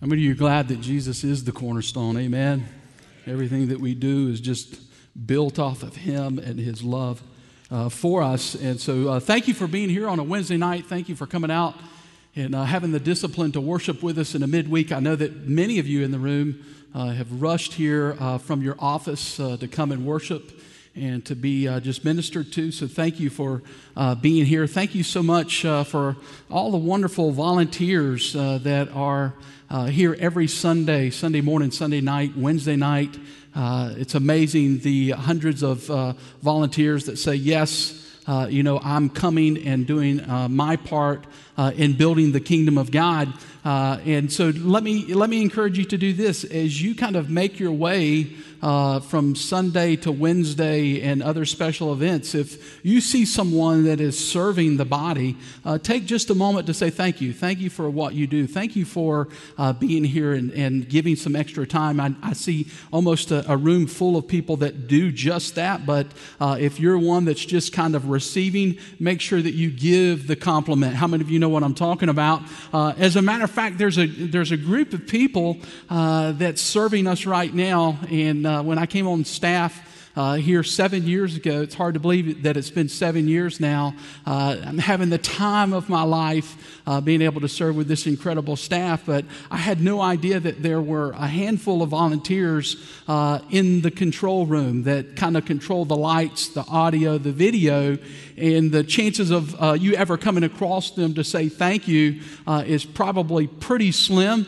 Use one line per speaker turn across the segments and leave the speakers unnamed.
How many of you are glad that Jesus is the cornerstone? Amen. Everything that we do is just built off of Him and His love uh, for us. And so, uh, thank you for being here on a Wednesday night. Thank you for coming out and uh, having the discipline to worship with us in a midweek. I know that many of you in the room uh, have rushed here uh, from your office uh, to come and worship and to be uh, just ministered to. So thank you for uh, being here. Thank you so much uh, for all the wonderful volunteers uh, that are uh, here every Sunday, Sunday morning, Sunday night, Wednesday night. Uh, it's amazing the hundreds of volunteers that say, Yes, you know, I'm coming and doing my part in building the kingdom of God. and so let me, let me encourage you to do this as you kind of make your way uh, from Sunday to Wednesday and other special events, if you see someone that is serving the body, uh, take just a moment to say thank you. Thank you for what you do. Thank you for uh, being here and, and, giving some extra time. I, I see almost a, a, room full of people that do just that, but uh, if you're one that's just kind of receiving, make sure that you give the compliment. How many of you know what I'm talking about? Uh, as a matter of fact, there's a, there's a group of people uh, that's serving us right now, and uh, when I came on staff uh, here seven years ago. It's hard to believe that it's been seven years now. Uh, I'm having the time of my life uh, being able to serve with this incredible staff, but I had no idea that there were a handful of volunteers uh, in the control room that kind of control the lights, the audio, the video, and the chances of uh, you ever coming across them to say thank you uh, is probably pretty slim,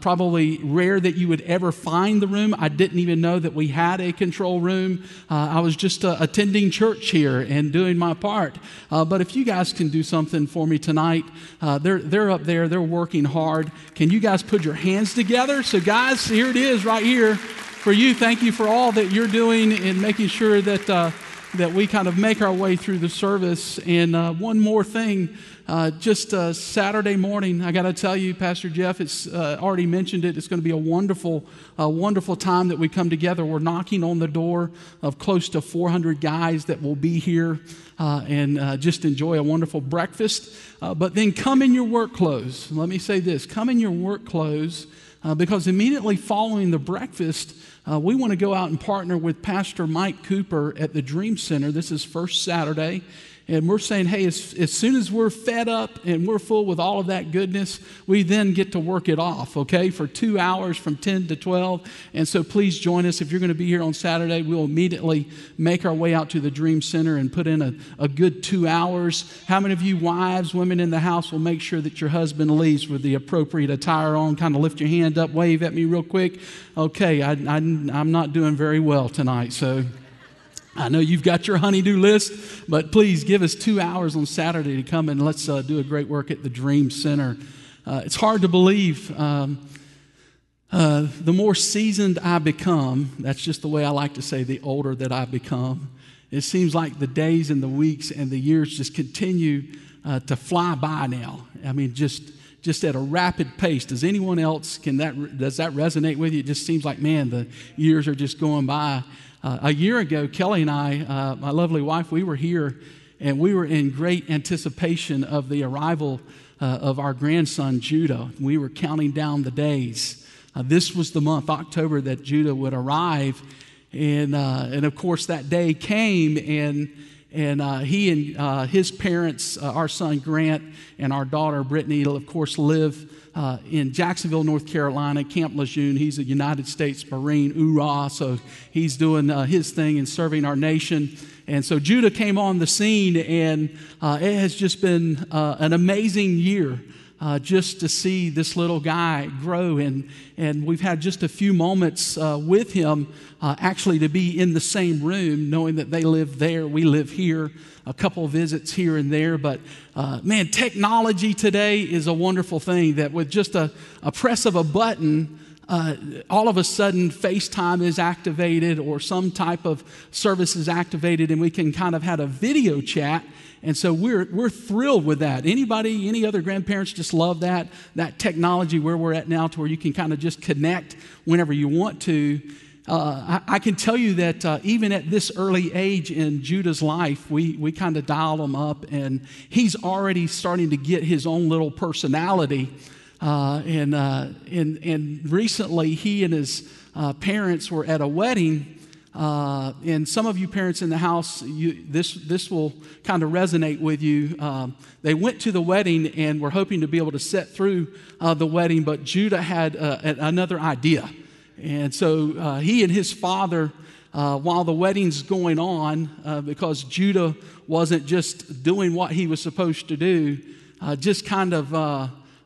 probably rare that you would ever find the room. I didn't even know that we had a control room uh, I was just uh, attending church here and doing my part. Uh, but if you guys can do something for me tonight, uh, they're, they're up there, they're working hard. Can you guys put your hands together? So, guys, here it is right here for you. Thank you for all that you're doing and making sure that uh, that we kind of make our way through the service. And uh, one more thing, uh, just uh, Saturday morning, I got to tell you, Pastor Jeff, it's uh, already mentioned it. It's going to be a wonderful, wonderful time that we come together. We're knocking on the door of close to 400 guys that will be here uh, and just enjoy a wonderful breakfast. but then come in your work clothes. Let me say this: come in your work clothes. because immediately following the breakfast, uh, we want to go out and partner with Pastor Mike Cooper at the Dream Center. This is first Saturday. And we're saying, hey, as, as soon as we're fed up and we're full with all of that goodness, we then get to work it off, okay, for two hours from 10 to 12. And so please join us. If you're going to be here on Saturday, we'll immediately make our way out to the Dream Center and put in a, a good two hours. How many of you wives, women in the house, will make sure that your husband leaves with the appropriate attire on? Kind of lift your hand up, wave at me real quick. Okay, I, I, I'm not doing very well tonight, so. I know you've got your honeydew list, but please give us two hours on Saturday to come and let's uh, do a great work at the Dream Center. Uh, it's hard to believe. Um, uh, the more seasoned I become, that's just the way I like to say, the older that I become. It seems like the days and the weeks and the years just continue uh, to fly by now. I mean, just just at a rapid pace. Does anyone else can that does that resonate with you? It just seems like man, the years are just going by. Uh, a year ago, Kelly and I, uh, my lovely wife, we were here and we were in great anticipation of the arrival uh, of our grandson, Judah. We were counting down the days. Uh, this was the month, October, that Judah would arrive. And, uh, and of course, that day came, and, and uh, he and his parents, our son Grant, and our daughter Brittany, will of course, live uh, in Jacksonville, North Carolina, Camp Lejeune. He's a United States Marine, Oorah, so he's doing uh, his thing and serving our nation. And so Judah came on the scene, and uh, it has just been uh, an amazing year. Uh, just to see this little guy grow. And, and we've had just a few moments uh, with him, uh, actually, to be in the same room, knowing that they live there, we live here a couple visits here and there. But uh, man, technology today is a wonderful thing that with just a, a press of a button, uh, all of a sudden FaceTime is activated or some type of service is activated, and we can kind of have a video chat. And so we're, we're thrilled with that. Anybody, any other grandparents just love that, that technology where we're at now to where you can kind of just connect whenever you want to. Uh, I, I, can tell you that uh, even at this early age in Judah's life, we, we kind of dialed him up, and he's already starting to get his own little personality. Uh, and, uh, and, and recently, he and his uh, parents were at a wedding. Uh, and some of you parents in the house, you, this, this will kind of resonate with you. Um, they went to the wedding and were hoping to be able to set through uh, the wedding, but Judah had uh, another idea. And so he and his father, while the wedding's going on, because Judah wasn't just doing what he was supposed to do, just kind of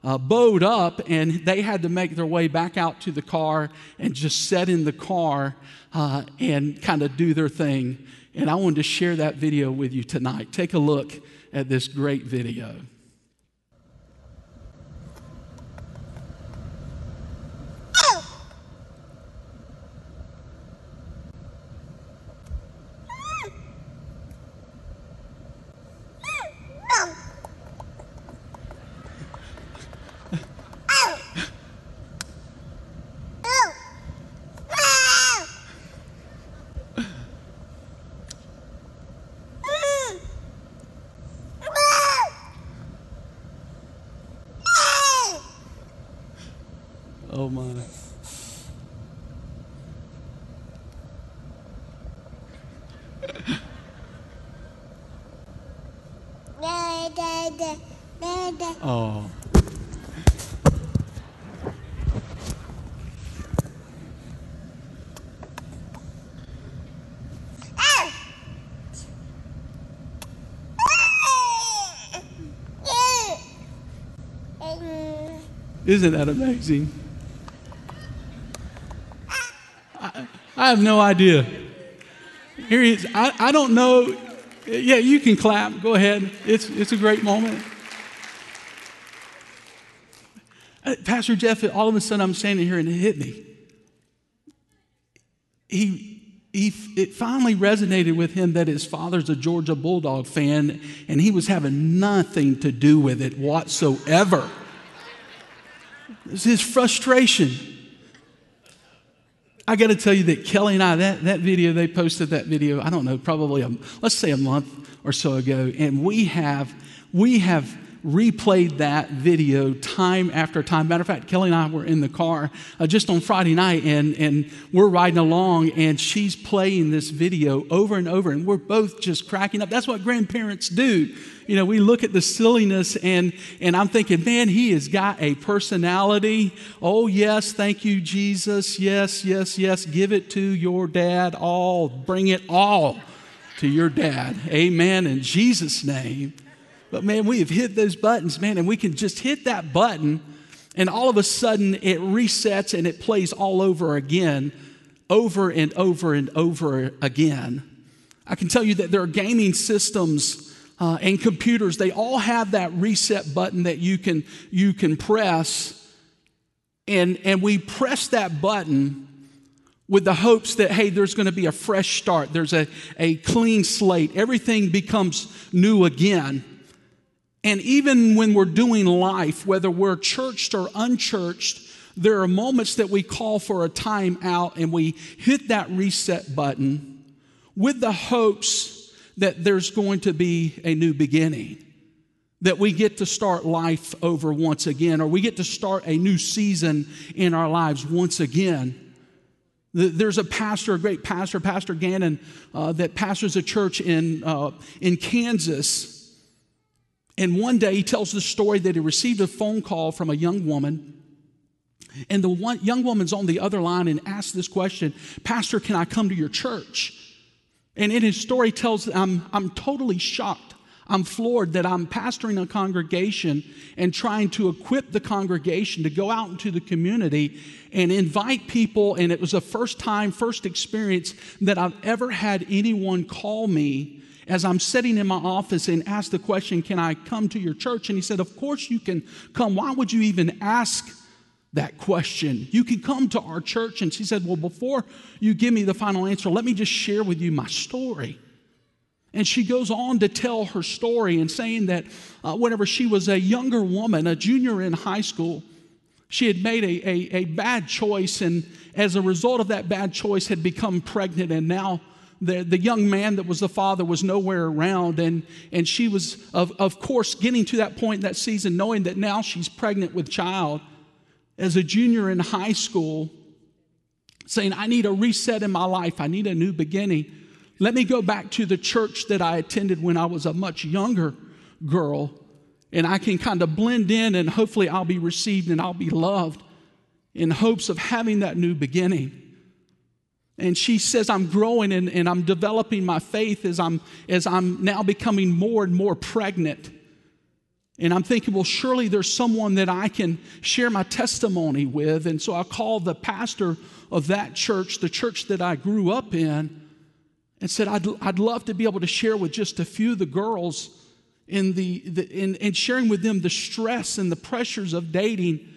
uh, bowed up, and they had to make their way back out to the car and just sit in the car uh, and kind of do their thing. And I wanted to share that video with you tonight. Take a look at this great video. Oh my. Oh. Isn't that amazing? I, I have no idea. Here he is. I, I don't know. Yeah, you can clap. Go ahead. It's, it's a great moment. Uh, Pastor Jeff, all of a sudden I'm standing here and it hit me. He, he, it finally resonated with him that his father's a Georgia Bulldog fan and he was having nothing to do with it whatsoever. It's his frustration. I got to tell you that Kelly and I, that, that video, they posted that video, I don't know, probably, a, let's say a month or so ago, and we have, we have replayed that video time after time. Matter of fact, Kelly and I were in the car uh, just on Friday night, and, and we're riding along, and she's playing this video over and over, and we're both just cracking up. That's what grandparents do. You know, we look at the silliness, and, and I'm thinking, man, he has got a personality. Oh, yes, thank you, Jesus. Yes, yes, yes. Give it to your dad all. Bring it all to your dad. Amen. In Jesus' name. But man, we have hit those buttons, man, and we can just hit that button, and all of a sudden it resets and it plays all over again, over and over and over again. I can tell you that there are gaming systems uh, and computers, they all have that reset button that you can, you can press. And, and we press that button with the hopes that, hey, there's going to be a fresh start, there's a, a clean slate, everything becomes new again. And even when we're doing life, whether we're churched or unchurched, there are moments that we call for a time out and we hit that reset button with the hopes that there's going to be a new beginning, that we get to start life over once again, or we get to start a new season in our lives once again. There's a pastor, a great pastor, Pastor Gannon, uh, that pastors a church in, uh, in Kansas and one day he tells the story that he received a phone call from a young woman. And the one, young woman's on the other line and asks this question Pastor, can I come to your church? And in his story, tells I'm, I'm totally shocked. I'm floored that I'm pastoring a congregation and trying to equip the congregation to go out into the community and invite people. And it was a first time, first experience that I've ever had anyone call me as I'm sitting in my office and asked the question, Can I come to your church? And he said, Of course you can come. Why would you even ask that question? You can come to our church. And she said, Well, before you give me the final answer, let me just share with you my story. And she goes on to tell her story and saying that uh, whenever she was a younger woman, a junior in high school, she had made a, a, a bad choice, and as a result of that bad choice, had become pregnant, and now the, the young man that was the father was nowhere around. And, and she was, of, of course, getting to that point in that season, knowing that now she's pregnant with child. as a junior in high school, saying, I need a reset in my life, I need a new beginning. Let me go back to the church that I attended when I was a much younger girl, and I can kind of blend in, and hopefully I'll be received and I'll be loved in hopes of having that new beginning. And she says, I'm growing and, and I'm developing my faith as I'm, as I'm now becoming more and more pregnant. And I'm thinking, well, surely there's someone that I can share my testimony with. And so I called the pastor of that church, the church that I grew up in, and said, I'd, I'd love to be able to share with just a few of the girls in, the, the in, in sharing with them the stress and the pressures of dating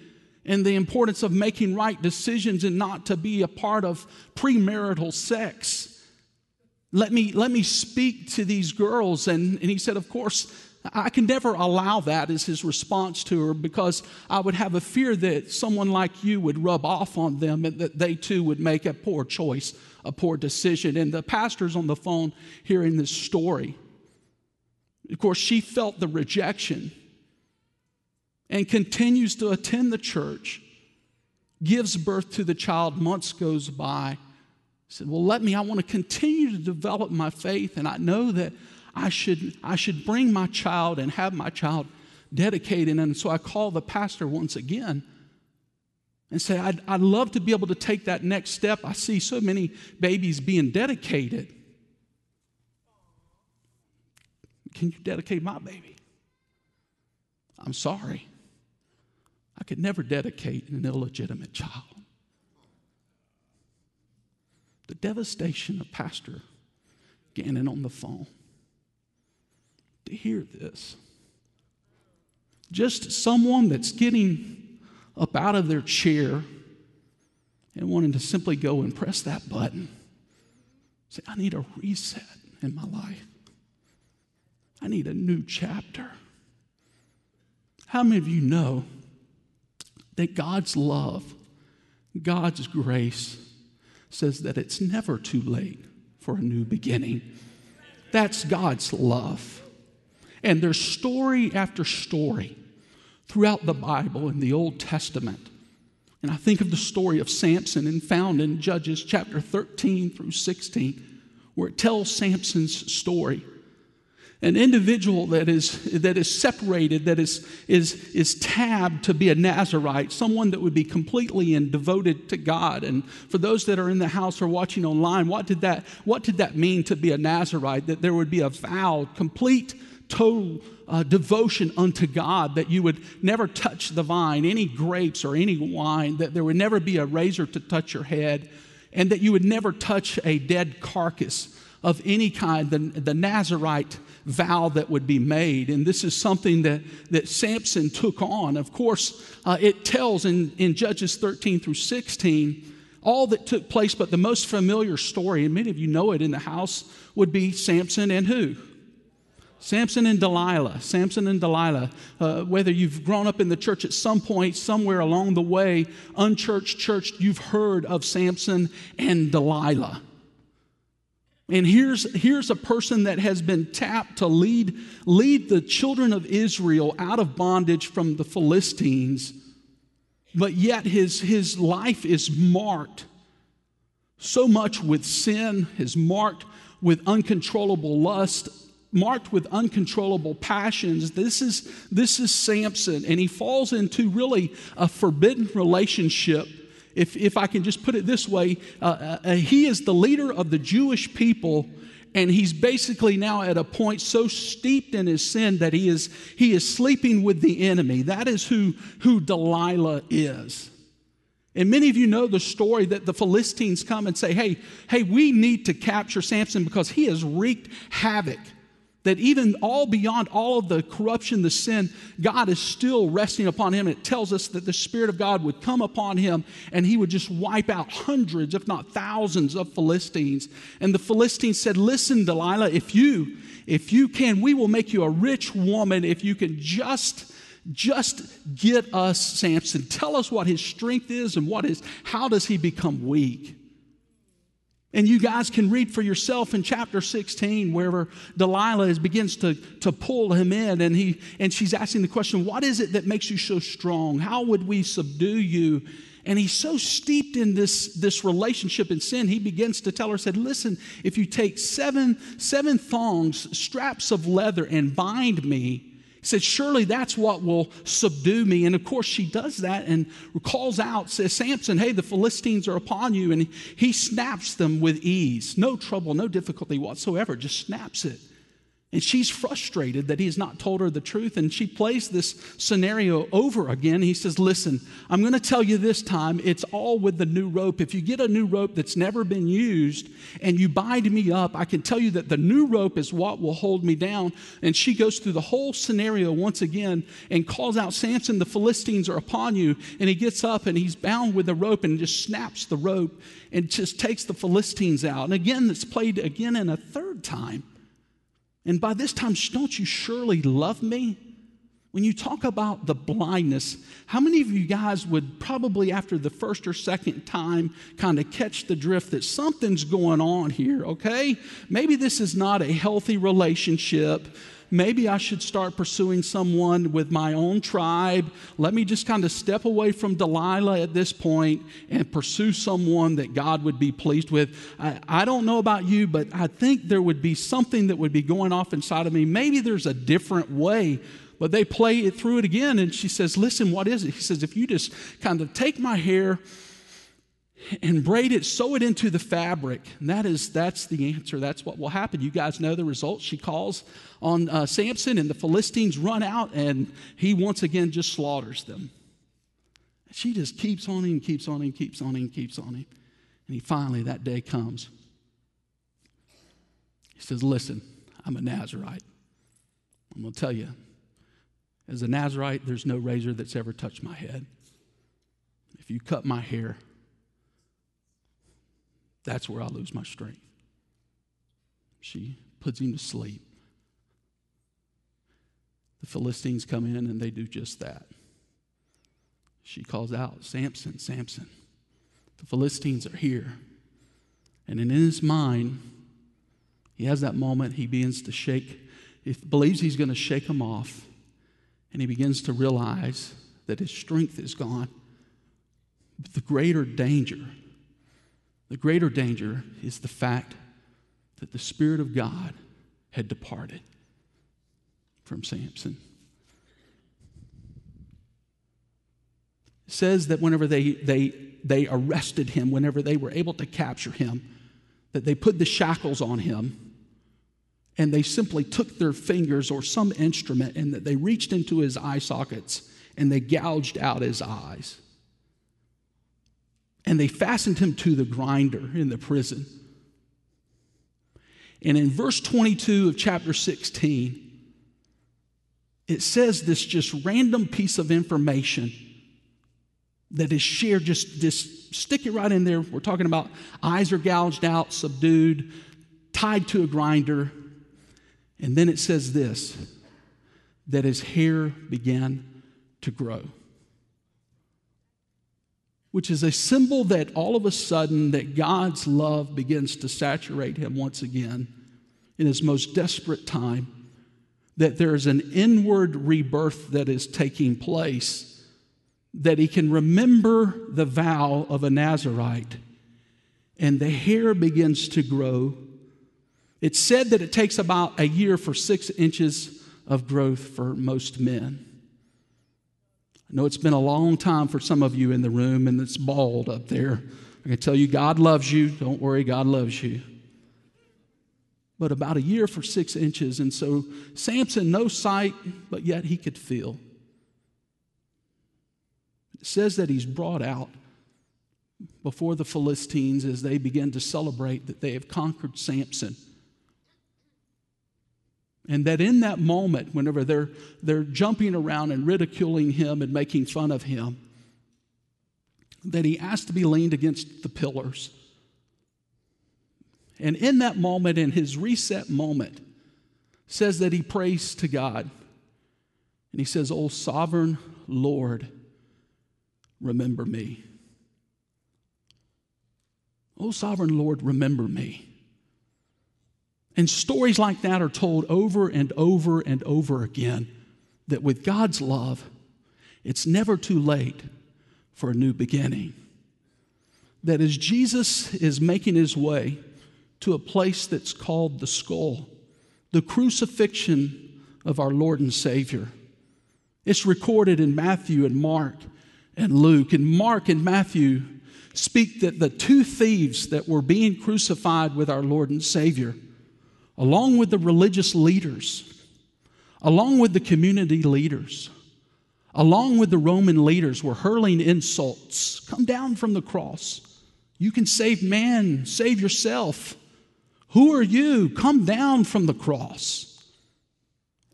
and the importance of making right decisions and not to be a part of premarital sex. Let me, let me speak to these girls. And, and he said, Of course, I can never allow that as his response to her because I would have a fear that someone like you would rub off on them and that they too would make a poor choice, a poor decision. And the pastor's on the phone hearing this story. Of course, she felt the rejection and continues to attend the church, gives birth to the child, months goes by. Said, Well, let me, I want to continue to develop my faith, and I know that I should, I should bring my child and have my child dedicated. And so I call the pastor once again and say, I'd, I'd love to be able to take that next step. I see so many babies being dedicated. Can you dedicate my baby? I'm sorry. I could never dedicate an illegitimate child. The devastation of Pastor Gannon on the phone to hear this. Just someone that's getting up out of their chair and wanting to simply go and press that button. Say, I need a reset in my life. I need a new chapter. How many of you know that God's love, God's grace says that it's never too late for a new beginning. That's God's love. And there's story after story throughout the Bible in the Old Testament. And I think of the story of Samson and found in Judges chapter 13 through 16, where it tells Samson's story an individual that is, that is separated, that is, is, is tabbed to be a Nazarite, someone that would be completely and devoted to God. And for those that are in the house or watching online, what did that, what did that mean to be a Nazarite? That there would be a vow, complete, total uh, devotion unto God, that you would never touch the vine, any grapes or any wine, that there would never be a razor to touch your head, and that you would never touch a dead carcass of any kind, the, the Nazarite vow that would be made. And this is something that, that Samson took on. Of course, uh, it tells in, in Judges 13 through 16 all that took place, but the most familiar story, and many of you know it in the house, would be Samson and who? Samson and Delilah. Samson and Delilah. Uh, whether you've grown up in the church at some point, somewhere along the way, unchurched church, you've heard of Samson and Delilah. And here's, here's a person that has been tapped to lead, lead the children of Israel out of bondage from the Philistines, but yet his, his life is marked so much with sin, is marked with uncontrollable lust, marked with uncontrollable passions. This is, this is Samson, and he falls into really a forbidden relationship if, if I can just put it this way, uh, uh, uh, he is the leader of the Jewish people, and he's basically now at a point so steeped in his sin that he is, he is sleeping with the enemy. That is who, who Delilah is. And many of you know the story that the Philistines come and say, hey, hey, we need to capture Samson because he has wreaked havoc that even all beyond all of the corruption, the sin, God is still resting upon him. It tells us that the Spirit of God would come upon him and he would just wipe out hundreds, if not thousands, of Philistines. And the Philistines said, Listen, Delilah, if you, if you can, we will make you a rich woman if you can just just get us Samson. Tell us what his strength is and what is how does he become weak? And you guys can read for yourself in chapter 16, wherever Delilah is, begins to, to pull him in, and, he, and she's asking the question, What is it that makes you so strong? How would we subdue you? And he's so steeped in this, this relationship in sin, he begins to tell her, said, Listen, if you take seven, seven thongs, straps of leather, and bind me, he said, Surely that's what will subdue me. And of course, she does that and calls out, says, Samson, hey, the Philistines are upon you. And he snaps them with ease. No trouble, no difficulty whatsoever, just snaps it. And she's frustrated that he's not told her the truth. And she plays this scenario over again. He says, Listen, I'm going to tell you this time, it's all with the new rope. If you get a new rope that's never been used and you bind me up, I can tell you that the new rope is what will hold me down. And she goes through the whole scenario once again and calls out, Samson, the Philistines are upon you. And he gets up and he's bound with a rope and just snaps the rope and just takes the Philistines out. And again, it's played again and a third time. And by this time, don't you surely love me? When you talk about the blindness, how many of you guys would probably, after the first or second time, kind of catch the drift that something's going on here, okay? Maybe this is not a healthy relationship maybe I should start pursuing someone with my own tribe. Let me just kind of step away from Delilah at this point and pursue someone that God would be pleased with. I, I don't know about you, but I think there would be something that would be going off inside of me. Maybe there's a different way but they play it through it again and she says listen what is it he says if you just kind of take my hair and braid it, sew it into the fabric. And that is, that's the answer. That's what will happen. You guys know the results. She calls on uh, Samson, and the Philistines run out, and he once again just slaughters them. She just keeps on him, keeps on him, keeps on him, keeps on him. And he finally, that day comes. He says, Listen, I'm a Nazarite. I'm going to tell you, as a Nazarite, there's no razor that's ever touched my head. If you cut my hair, that's where I lose my strength. She puts him to sleep. The Philistines come in and they do just that. She calls out, Samson, Samson, the Philistines are here. And in his mind, he has that moment, he begins to shake, he believes he's going to shake them off, and he begins to realize that his strength is gone. But the greater danger the greater danger is the fact that the Spirit of God had departed from Samson. It says that whenever they, they, they arrested him, whenever they were able to capture him, that they put the shackles on him and they simply took their fingers or some instrument and that they reached into his eye sockets and they gouged out his eyes and they fastened him to the grinder in the prison. And in verse 22 of chapter 16, it says this just random piece of information that is shared, just, just stick it right in there. We're talking about eyes are gouged out, subdued, tied to a grinder. And then it says this that his hair began to grow which is a symbol that all of a sudden that God's love begins to saturate him once again in his most desperate time that there's an inward rebirth that is taking place that he can remember the vow of a Nazarite and the hair begins to grow. It's said that it takes about a year for six inches of growth for most men I know it's been a long time for some of you in the room, and it's bald up there. I can tell you, God loves you. Don't worry, God loves you. But about a year for six inches, and so Samson, no sight, but yet he could feel. It says that he's brought out before the Philistines as they begin to celebrate that they have conquered Samson. And that in that moment, whenever they're, they're jumping around and ridiculing him and making fun of him, that he asked to be leaned against the pillars. And in that moment, in his reset moment, says that he prays to God. And he says, Oh, sovereign Lord, remember me. Oh, sovereign Lord, remember me. And stories like that are told over and over and over again that with God's love, it's never too late for a new beginning. That as Jesus is making his way to a place that's called the skull, the crucifixion of our Lord and Savior, it's recorded in Matthew and Mark and Luke. And Mark and Matthew speak that the two thieves that were being crucified with our Lord and Savior along with the religious leaders, along with the community leaders, along with the Roman leaders, were hurling insults. Come down from the cross. You can save man, save yourself. Who are you? Come down from the cross.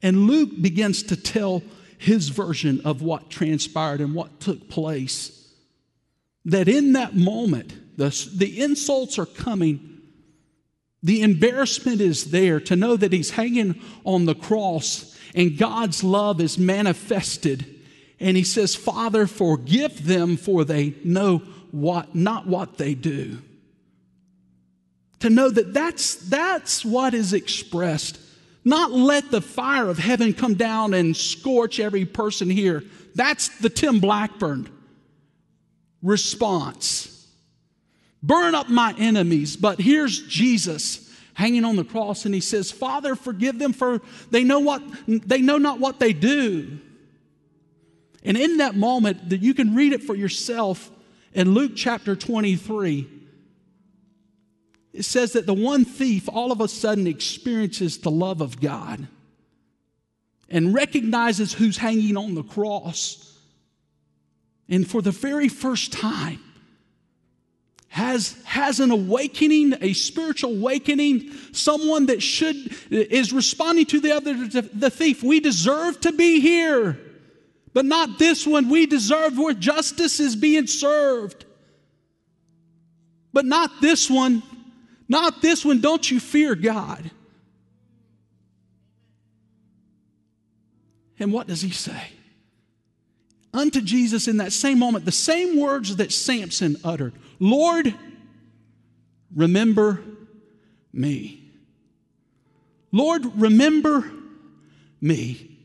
And Luke begins to tell his version of what transpired and what took place. That in that moment, the, the insults are coming the embarrassment is there to know that he's hanging on the cross and God's love is manifested. And he says, Father, forgive them for they know what, not what they do. To know that that's, that's what is expressed. Not let the fire of heaven come down and scorch every person here. That's the Tim Blackburn response burn up my enemies. But here's Jesus hanging on the cross and he says, Father, forgive them for they know what they know not what they do. And in that moment, that you can read it for yourself in Luke chapter 23. It says that the one thief all of a sudden experiences the love of God and recognizes who's hanging on the cross. And for the very first time, has, has an awakening, a spiritual awakening, someone that should is responding to the other the thief. We deserve to be here, but not this one. We deserve where justice is being served. But not this one. Not this one. Don't you fear God? And what does he say? Unto Jesus in that same moment, the same words that Samson uttered Lord, remember me. Lord, remember me.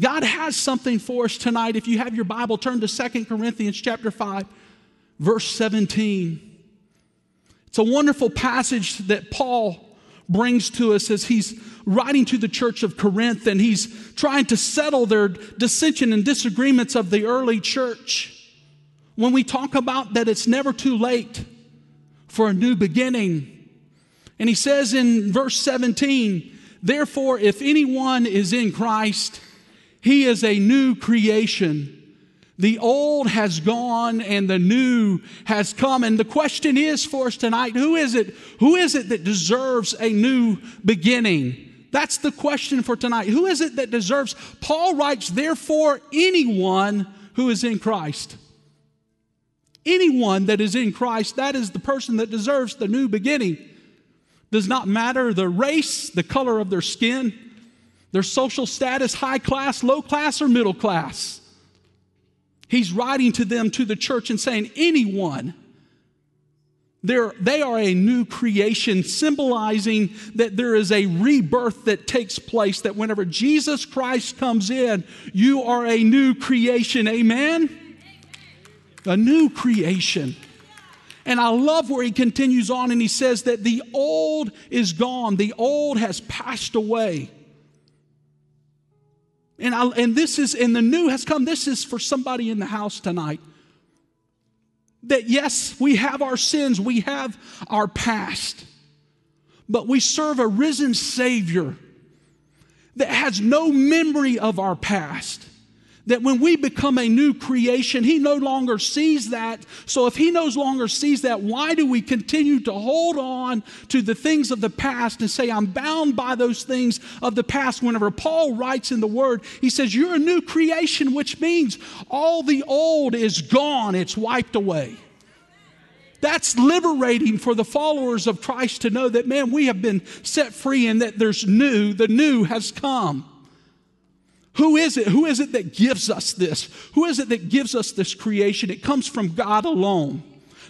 God has something for us tonight. If you have your Bible, turn to Second Corinthians chapter 5, verse 17. It's a wonderful passage that Paul brings to us as he's writing to the church of Corinth and he's trying to settle their dissension and disagreements of the early church when we talk about that it's never too late for a new beginning. And he says in verse 17, therefore, if anyone is in Christ, he is a new creation. The old has gone and the new has come. And the question is for us tonight who is it? Who is it that deserves a new beginning? That's the question for tonight. Who is it that deserves? Paul writes, therefore, anyone who is in Christ anyone that is in Christ, that is the person that deserves the new beginning. Does not matter the race, the color of their skin, their social status, high class, low class, or middle class. He's writing to them, to the church, and saying, anyone. They're, they are a new creation, symbolizing that there is a rebirth that takes place, that whenever Jesus Christ comes in, you are a new creation. Amen? A new creation. And I love where he continues on and he says that the old is gone, the old has passed away. And, I, and this is, and the new has come. This is for somebody in the house tonight. That yes, we have our sins, we have our past, but we serve a risen Savior that has no memory of our past that when we become a new creation, He no longer sees that. So, if He no longer sees that, why do we continue to hold on to the things of the past and say, I'm bound by those things of the past? Whenever Paul writes in the Word, he says, You're a new creation, which means all the old is gone, it's wiped away. That's liberating for the followers of Christ to know that, man, we have been set free and that there's new, the new has come. Who is it? Who is it that gives us this? Who is it that gives us this creation? It comes from God alone.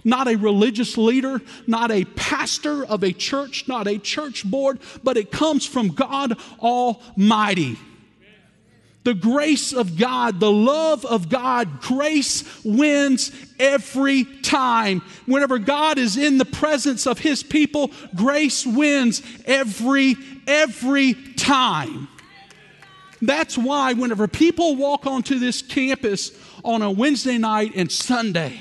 not a religious leader, not a pastor of a church, not a church board, but it comes from God Almighty the grace of God, the love of God, grace wins every time. Whenever God is in the presence of his people, grace wins every every time. That's why whenever people walk onto this campus on a Wednesday night and Sunday,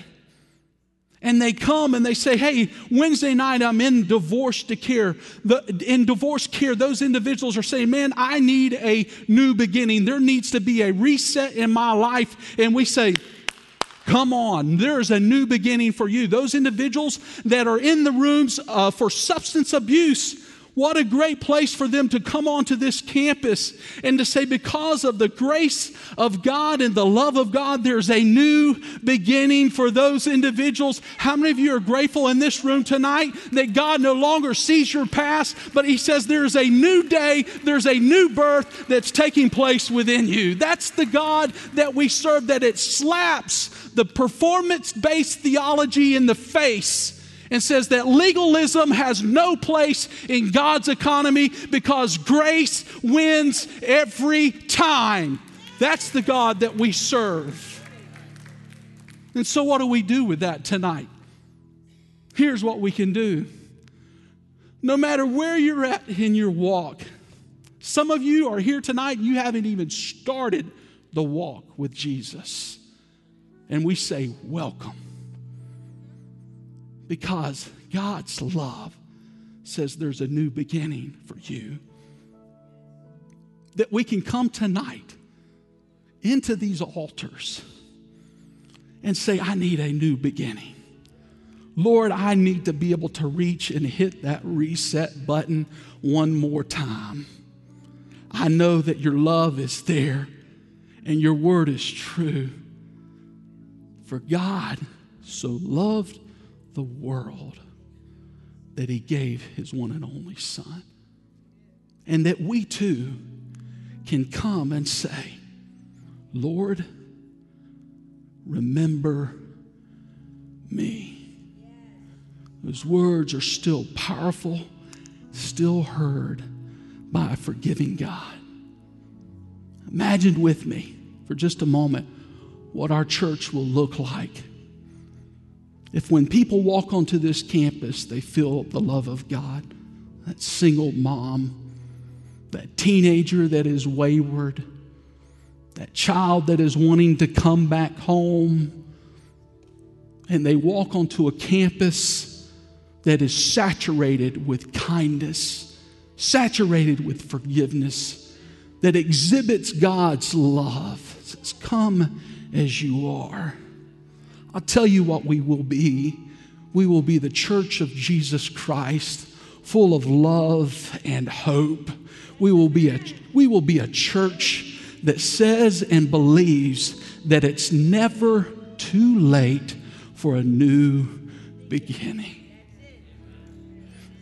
and they come and they say, Hey, Wednesday night I'm in divorce to care. The, in divorce care, those individuals are saying, Man, I need a new beginning. There needs to be a reset in my life. And we say, Come on, there's a new beginning for you. Those individuals that are in the rooms uh, for substance abuse, what a great place for them to come onto this campus and to say, because of the grace of God and the love of God, there's a new beginning for those individuals. How many of you are grateful in this room tonight that God no longer sees your past, but He says there's a new day, there's a new birth that's taking place within you? That's the God that we serve, that it slaps the performance based theology in the face and says that legalism has no place in God's economy because grace wins every time. That's the God that we serve. And so, what do we do with that tonight? Here's what we can do. No matter where you're at in your walk, some of you are here tonight, you haven't even started the walk with Jesus. And we say, Welcome. Because God's love says there's a new beginning for you. That we can come tonight into these altars and say, I need a new beginning. Lord, I need to be able to reach and hit that reset button one more time. I know that your love is there and your word is true. For God so loved the world that he gave his one and only son. And that we too can come and say, Lord, remember me. Those words are still powerful, still heard by a forgiving God. Imagine with me for just a moment what our church will look like if when people walk onto this campus, they feel the love of God, that single mom, that teenager that is wayward, that child that is wanting to come back home, and they walk onto a campus that is saturated with kindness, saturated with forgiveness, that exhibits God's love. It says, Come as you are. I'll tell you what we will be. We will be the church of Jesus Christ, full of love and hope. We will be a, we will be a church that says and believes that it's never too late for a new beginning.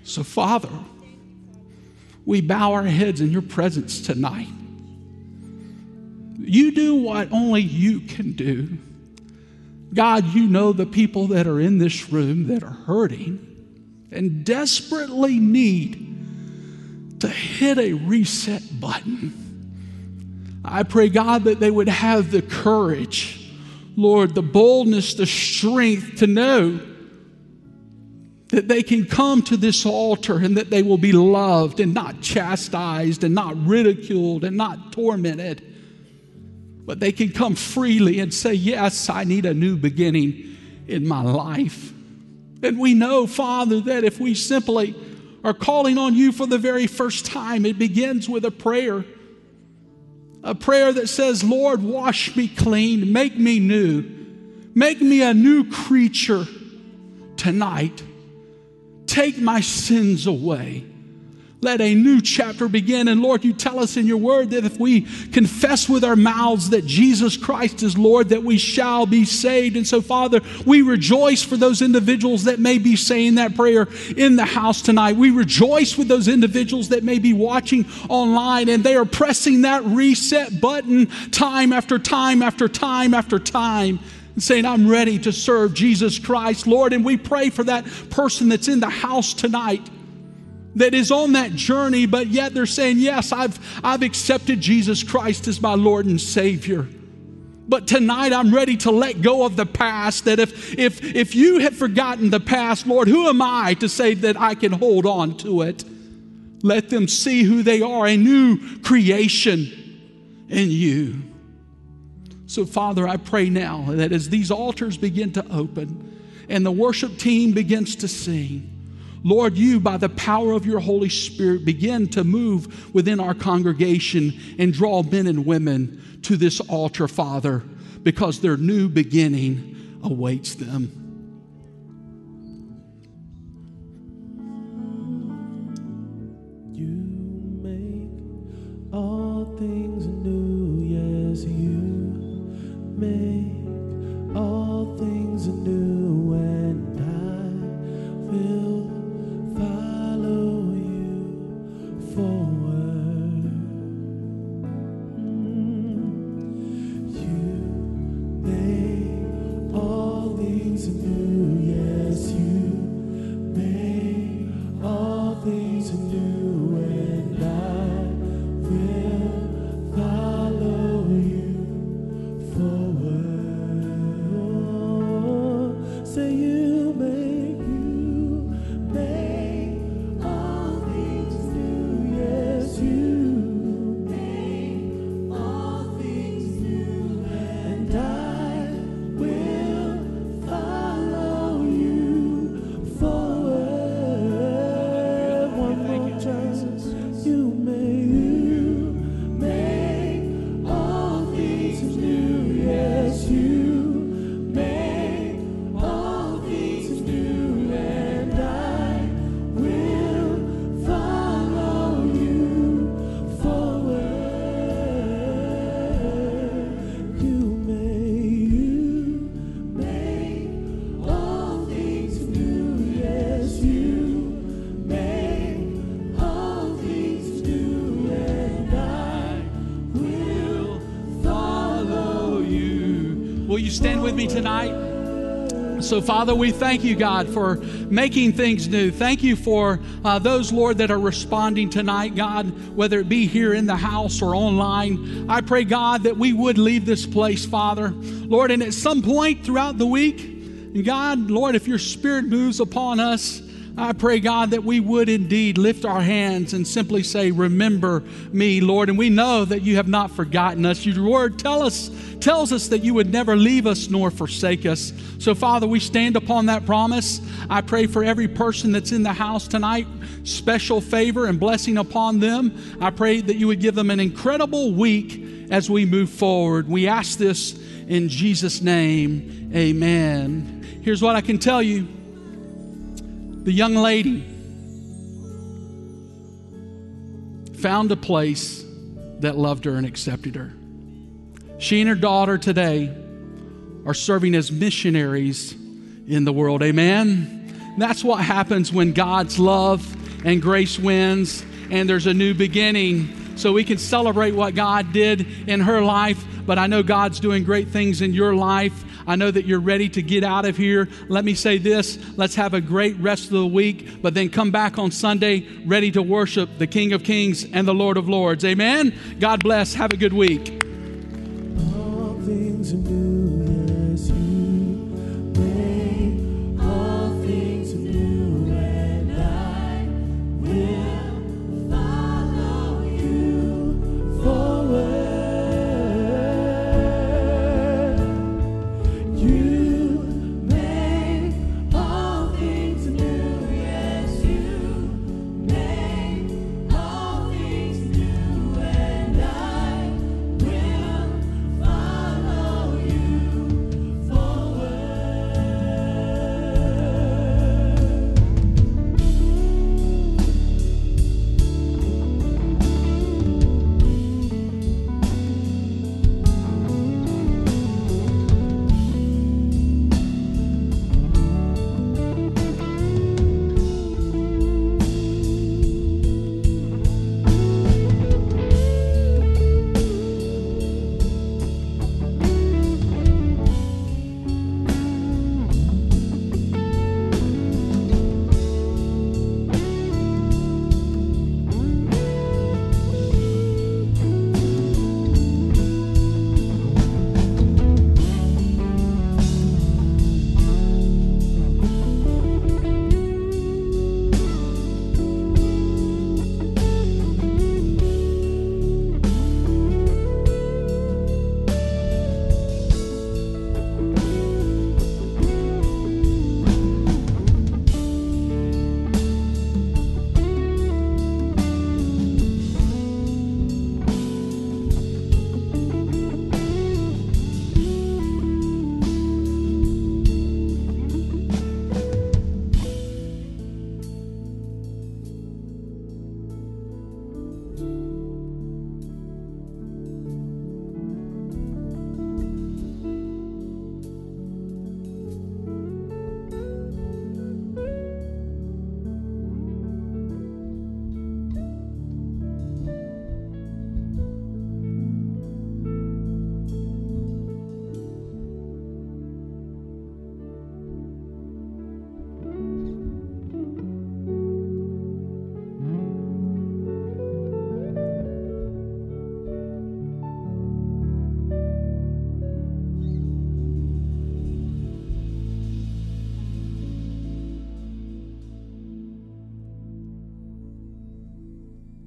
So, Father, we bow our heads in your presence tonight. You do what only you can do. God, you know the people that are in this room that are hurting and desperately need to hit a reset button. I pray, God, that they would have the courage, Lord, the boldness, the strength to know that they can come to this altar and that they will be loved and not chastised and not ridiculed and not tormented but they can come freely and say, Yes, I need a new beginning in my life. And we know, Father, that if we simply are calling on you for the very first time, it begins with a prayer. A prayer that says, Lord, wash me clean, make me new, make me a new creature tonight. Take my sins away. Let a new chapter begin. And Lord, you tell us in your word that if we confess with our mouths that Jesus Christ is Lord, that we shall be saved. And so, Father, we rejoice for those individuals that may be saying that prayer in the house tonight. We rejoice with those individuals that may be watching online and they are pressing that reset button time after time after time after time and saying, I'm ready to serve Jesus Christ, Lord. And we pray for that person that's in the house tonight that is on that journey, but yet they're saying, Yes, I've, I've accepted Jesus Christ as my Lord and Savior. But tonight I'm ready to let go of the past. That if, if, if you have forgotten the past, Lord, who am I to say that I can hold on to it? Let them see who they are, a new creation in you. So, Father, I pray now that as these altars begin to open and the worship team begins to sing, Lord, you, by the power of your Holy Spirit, begin to move within our congregation and draw men and women to this altar, Father, because their new beginning awaits them. With me tonight? So, Father, we thank you, God, for making things new. Thank you for uh, those, Lord, that are responding tonight, God, whether it be here in the house or online. I pray, God, that we would leave this place, Father. Lord, and at some point throughout the week, God, Lord, if your spirit moves upon us, I pray, God, that we would indeed lift our hands and simply say, Remember me, Lord. And we know that you have not forgotten us. Your word tell us, tells us that you would never leave us nor forsake us. So, Father, we stand upon that promise. I pray for every person that's in the house tonight, special favor and blessing upon them. I pray that you would give them an incredible week as we move forward. We ask this in Jesus' name. Amen. Here's what I can tell you the young lady found a place that loved her and accepted her. She and her daughter today are serving as missionaries in the world. Amen. That's what happens when God's love and grace wins and there's a new beginning. So we can celebrate what God did in her life, but I know God's doing great things in your life. I know that you're ready to get out of here. Let me say this let's have a great rest of the week, but then come back on Sunday ready to worship the King of Kings and the Lord of Lords. Amen. God bless. Have a good week.